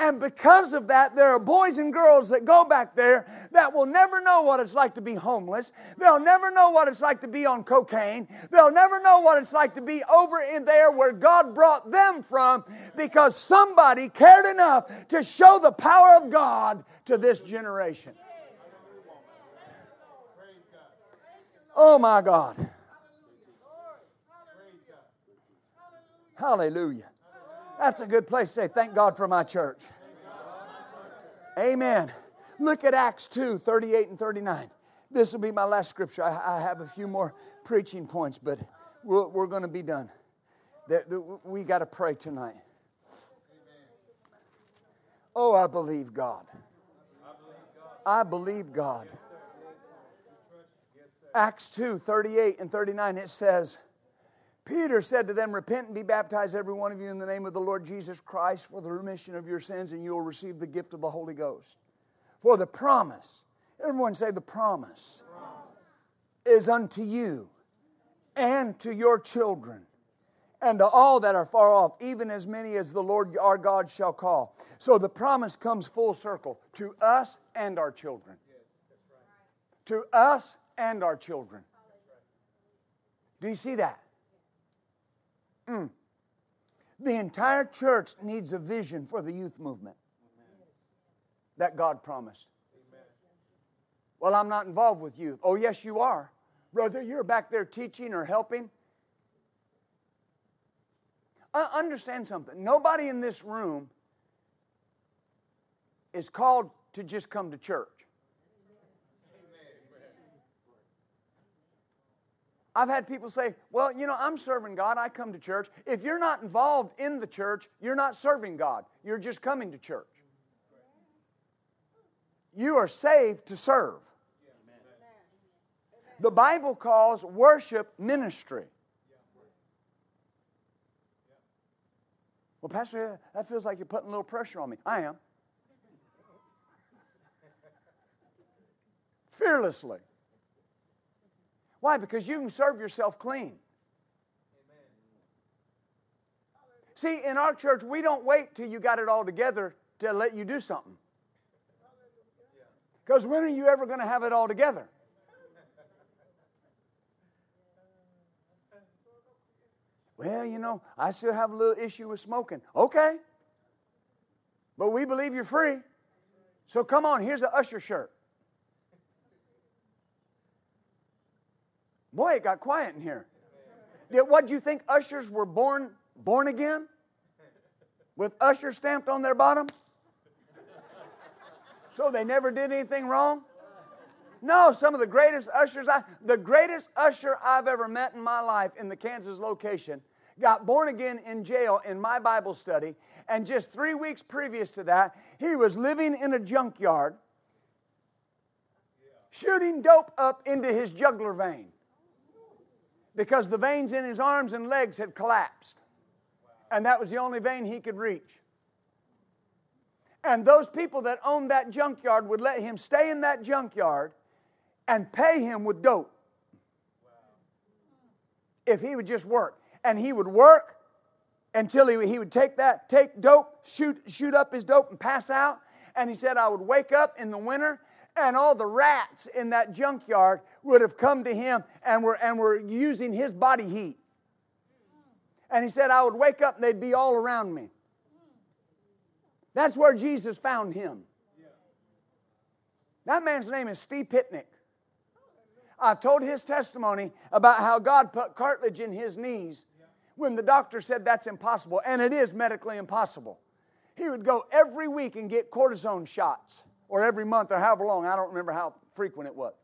And because of that, there are boys and girls that go back there that will never know what it's like to be homeless. They'll never know what it's like to be on cocaine. They'll never know what it's like to be over in there where God brought them from because somebody cared enough to show the power of God to this generation. Oh my God. Hallelujah. That's a good place to say, Thank God for my church. Amen. Look at Acts 2 38 and 39. This will be my last scripture. I, I have a few more preaching points, but we're, we're going to be done. We got to pray tonight. Oh, I believe God. I believe God. Acts 2 38 and 39, it says, Peter said to them, Repent and be baptized, every one of you, in the name of the Lord Jesus Christ for the remission of your sins, and you will receive the gift of the Holy Ghost. For the promise, everyone say, The promise, promise. is unto you and to your children and to all that are far off, even as many as the Lord our God shall call. So the promise comes full circle to us and our children. To us and our children. Do you see that? Mm. The entire church needs a vision for the youth movement that God promised. Well, I'm not involved with youth. Oh, yes, you are. Brother, you're back there teaching or helping. Uh, understand something. Nobody in this room is called to just come to church. I've had people say, well, you know, I'm serving God. I come to church. If you're not involved in the church, you're not serving God. You're just coming to church. You are saved to serve. The Bible calls worship ministry. Well, Pastor, that feels like you're putting a little pressure on me. I am. Fearlessly. Why? Because you can serve yourself clean. See, in our church, we don't wait till you got it all together to let you do something. Because when are you ever going to have it all together? Well, you know, I still have a little issue with smoking. Okay. But we believe you're free. So come on, here's an usher shirt. Boy, it got quiet in here. What do you think ushers were born born again? With usher stamped on their bottom? So they never did anything wrong? No, some of the greatest ushers I the greatest usher I've ever met in my life in the Kansas location got born again in jail in my Bible study, and just three weeks previous to that, he was living in a junkyard, shooting dope up into his jugular vein because the veins in his arms and legs had collapsed. And that was the only vein he could reach. And those people that owned that junkyard would let him stay in that junkyard and pay him with dope if he would just work and he would work until he, he would take that, take dope, shoot, shoot up his dope, and pass out. And he said, I would wake up in the winter and all the rats in that junkyard would have come to him and were, and were using his body heat. And he said, I would wake up and they'd be all around me. That's where Jesus found him. That man's name is Steve Pitnick. I've told his testimony about how God put cartilage in his knees when the doctor said that's impossible, and it is medically impossible. He would go every week and get cortisone shots, or every month, or however long. I don't remember how frequent it was.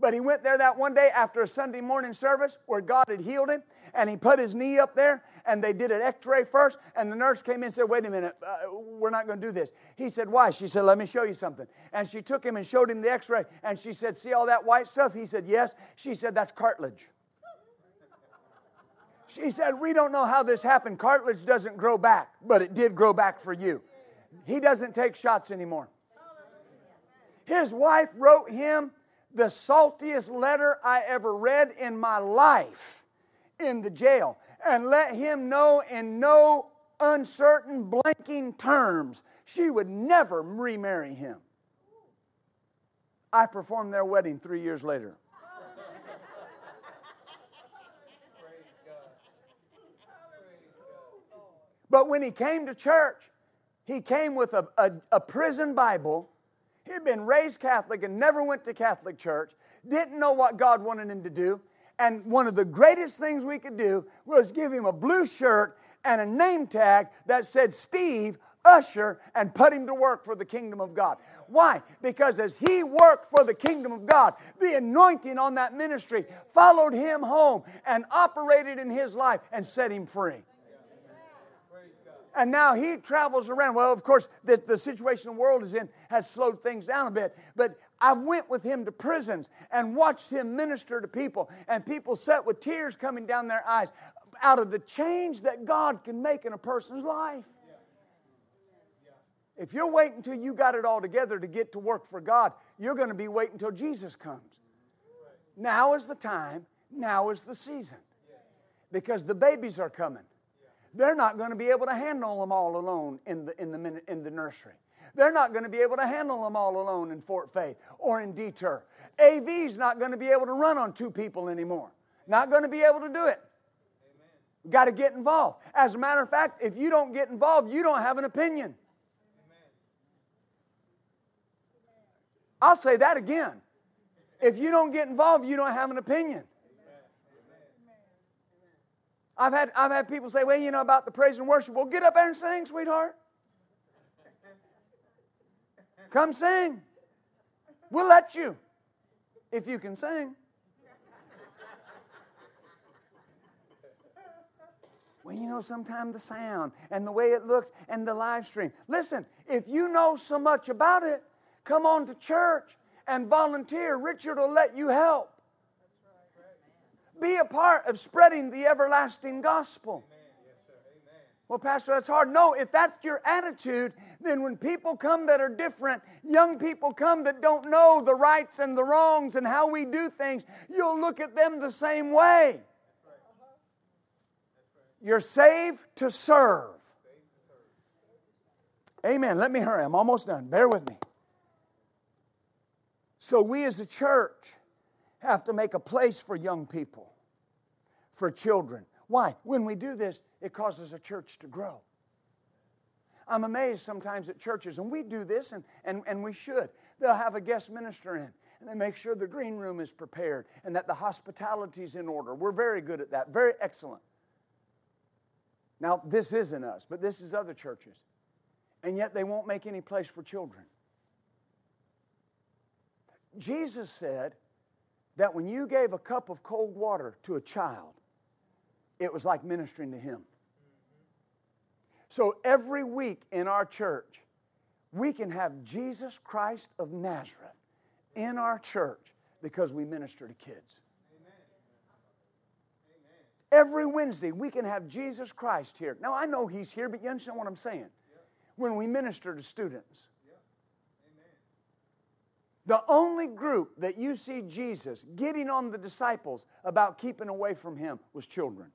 But he went there that one day after a Sunday morning service where God had healed him, and he put his knee up there, and they did an x ray first, and the nurse came in and said, Wait a minute, uh, we're not going to do this. He said, Why? She said, Let me show you something. And she took him and showed him the x ray, and she said, See all that white stuff? He said, Yes. She said, That's cartilage. She said, We don't know how this happened. Cartilage doesn't grow back, but it did grow back for you. He doesn't take shots anymore. His wife wrote him the saltiest letter I ever read in my life in the jail and let him know in no uncertain, blanking terms she would never remarry him. I performed their wedding three years later. But when he came to church, he came with a, a, a, prison Bible. He'd been raised Catholic and never went to Catholic church, didn't know what God wanted him to do. And one of the greatest things we could do was give him a blue shirt and a name tag that said Steve Usher and put him to work for the kingdom of God. Why? Because as he worked for the kingdom of God, the anointing on that ministry followed him home and operated in his life and set him free and now he travels around. Well, of course, the, the situation the world is in has slowed things down a bit, but I went with him to prisons and watched him minister to people, and people sat with tears coming down their eyes out of the change that God can make in a person's life. If you're waiting until you got it all together to get to work for God, you're going to be waiting until Jesus comes. Now is the time, now is the season. Because the babies are coming they're not going to be able to handle them all alone in the, in the, in the nursery. They're not going to be able to handle them all alone in Fort Faith or in Detour. AV's not going to be able to run on two people anymore. Not going to be able to do it. Got to get involved. As a matter of fact, if you don't get involved, you don't have an opinion. I'll say that again. If you don't get involved, you don't have an opinion. I've had, I've had people say, well, you know, about the praise and worship. Well, get up there and sing, sweetheart. Come sing. We'll let you if you can sing. Well, you know, sometimes the sound and the way it looks and the live stream. Listen, if you know so much about it, come on to church and volunteer. Richard will let you help. Be a part of spreading the everlasting gospel. Well, Pastor, that's hard. No, if that's your attitude, then when people come that are different, young people come that don't know the rights and the wrongs and how we do things, you'll look at them the same way. You're saved to serve. Amen. Let me hurry. I'm almost done. Bear with me. So, we as a church have to make a place for young people, for children. Why? When we do this, it causes a church to grow. I'm amazed sometimes at churches, and we do this, and, and, and we should. They'll have a guest minister in, and they make sure the green room is prepared and that the hospitality is in order. We're very good at that, very excellent. Now, this isn't us, but this is other churches. And yet they won't make any place for children. Jesus said that when you gave a cup of cold water to a child, it was like ministering to him. So every week in our church, we can have Jesus Christ of Nazareth in our church because we minister to kids. Every Wednesday, we can have Jesus Christ here. Now, I know He's here, but you understand what I'm saying? When we minister to students. The only group that you see Jesus getting on the disciples about keeping away from Him was children.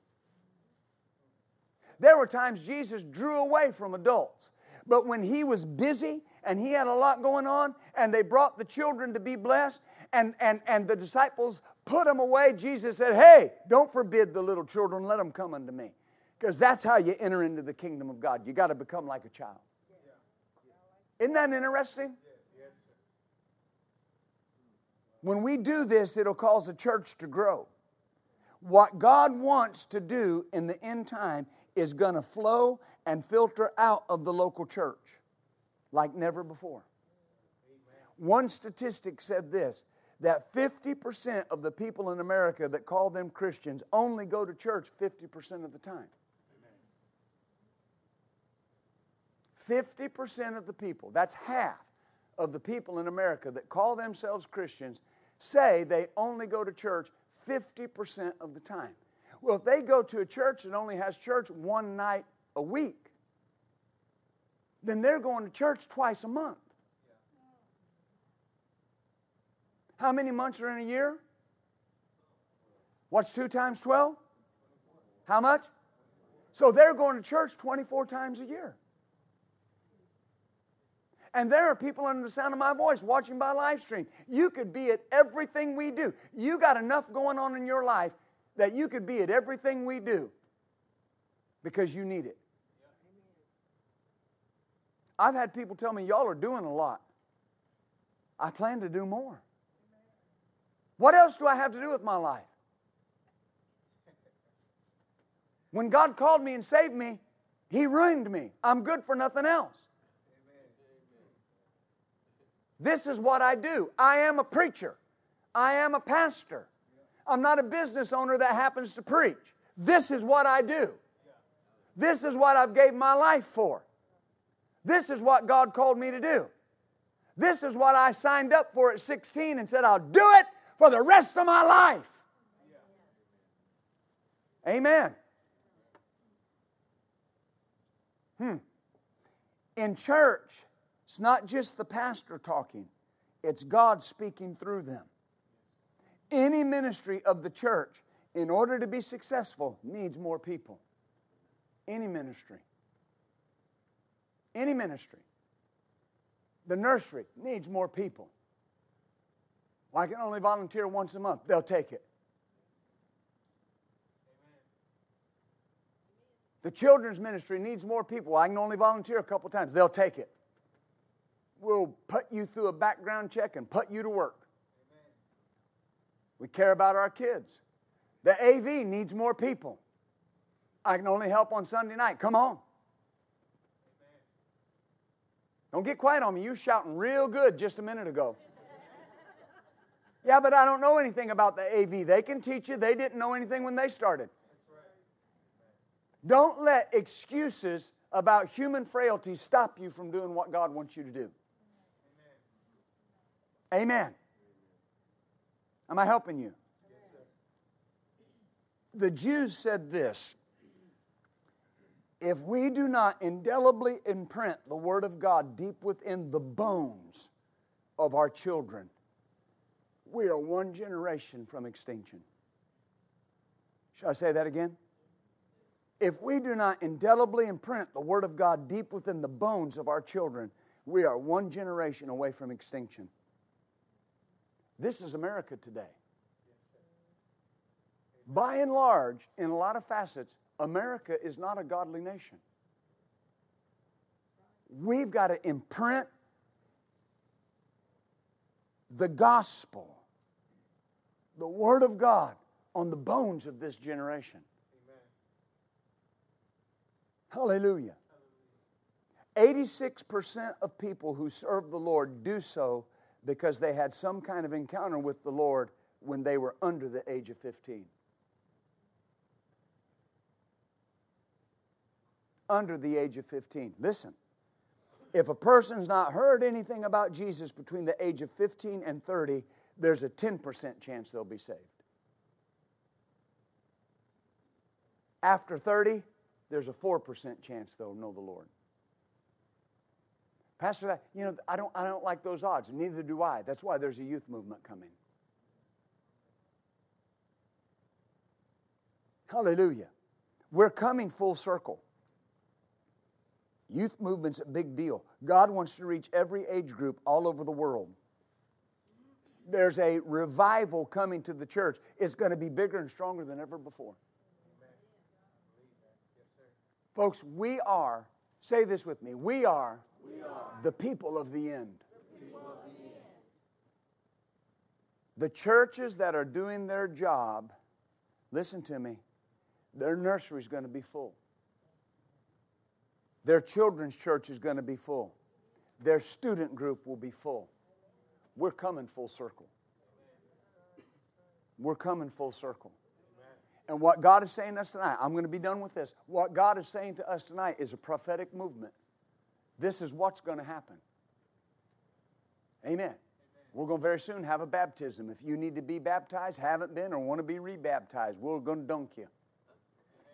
There were times Jesus drew away from adults. But when he was busy and he had a lot going on, and they brought the children to be blessed, and, and, and the disciples put them away, Jesus said, Hey, don't forbid the little children, let them come unto me. Because that's how you enter into the kingdom of God. You got to become like a child. Isn't that interesting? When we do this, it'll cause the church to grow. What God wants to do in the end time is going to flow and filter out of the local church like never before. One statistic said this that 50% of the people in America that call them Christians only go to church 50% of the time. 50% of the people, that's half of the people in America that call themselves Christians, say they only go to church 50% of the time. Well, if they go to a church that only has church one night a week, then they're going to church twice a month. How many months are in a year? What's 2 times 12? How much? So they're going to church 24 times a year. And there are people under the sound of my voice watching by live stream. You could be at everything we do. You got enough going on in your life that you could be at everything we do because you need it. I've had people tell me, y'all are doing a lot. I plan to do more. What else do I have to do with my life? When God called me and saved me, He ruined me. I'm good for nothing else. This is what I do. I am a preacher. I am a pastor. I'm not a business owner that happens to preach. This is what I do. This is what I've gave my life for. This is what God called me to do. This is what I signed up for at 16 and said, I'll do it for the rest of my life. Amen. Hmm. In church, it's not just the pastor talking, it's God speaking through them. Any ministry of the church, in order to be successful, needs more people. Any ministry. Any ministry. The nursery needs more people. Well, I can only volunteer once a month. They'll take it. The children's ministry needs more people. I can only volunteer a couple times. They'll take it. We'll put you through a background check and put you to work. We care about our kids. The AV needs more people. I can only help on Sunday night. Come on. Don't get quiet on me. You shouting real good just a minute ago. Yeah, but I don't know anything about the AV. They can teach you. They didn't know anything when they started. Don't let excuses about human frailty stop you from doing what God wants you to do. Amen. Am I helping you? The Jews said this if we do not indelibly imprint the Word of God deep within the bones of our children, we are one generation from extinction. Shall I say that again? If we do not indelibly imprint the Word of God deep within the bones of our children, we are one generation away from extinction. This is America today. By and large, in a lot of facets, America is not a godly nation. We've got to imprint the gospel, the Word of God, on the bones of this generation. Hallelujah. 86% of people who serve the Lord do so because they had some kind of encounter with the Lord when they were under the age of 15. under the age of 15. Listen, if a person's not heard anything about Jesus between the age of 15 and 30, there's a 10% chance they'll be saved. After 30, there's a 4% chance they'll know the Lord. Pastor, you know, I don't, I don't like those odds, neither do I. That's why there's a youth movement coming. Hallelujah. We're coming full circle. Youth movement's a big deal. God wants to reach every age group all over the world. There's a revival coming to the church. It's going to be bigger and stronger than ever before. Folks, we are, say this with me, we are, we are the people of the end. The churches that are doing their job, listen to me, their nursery is going to be full. Their children's church is going to be full. Their student group will be full. We're coming full circle. We're coming full circle. And what God is saying to us tonight, I'm going to be done with this. What God is saying to us tonight is a prophetic movement. This is what's going to happen. Amen. We're going to very soon have a baptism. If you need to be baptized, haven't been, or want to be rebaptized, we're going to dunk you.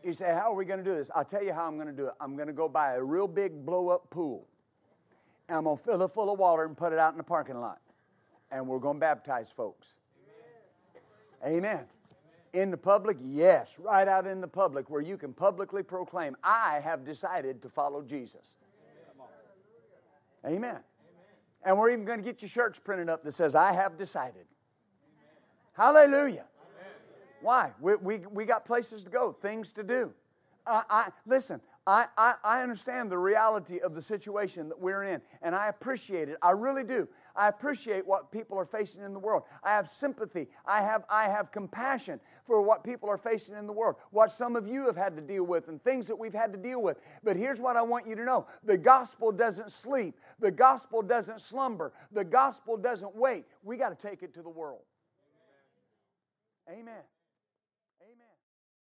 You say, How are we going to do this? I'll tell you how I'm going to do it. I'm going to go buy a real big blow up pool. And I'm going to fill it full of water and put it out in the parking lot. And we're going to baptize folks. Amen. Amen. In the public? Yes, right out in the public where you can publicly proclaim, I have decided to follow Jesus. Amen. Amen. And we're even going to get your shirts printed up that says, I have decided. Hallelujah. Why? We, we, we got places to go, things to do. Uh, I, listen, I, I, I understand the reality of the situation that we're in, and I appreciate it. I really do. I appreciate what people are facing in the world. I have sympathy. I have, I have compassion for what people are facing in the world, what some of you have had to deal with, and things that we've had to deal with. But here's what I want you to know the gospel doesn't sleep, the gospel doesn't slumber, the gospel doesn't wait. We got to take it to the world. Amen.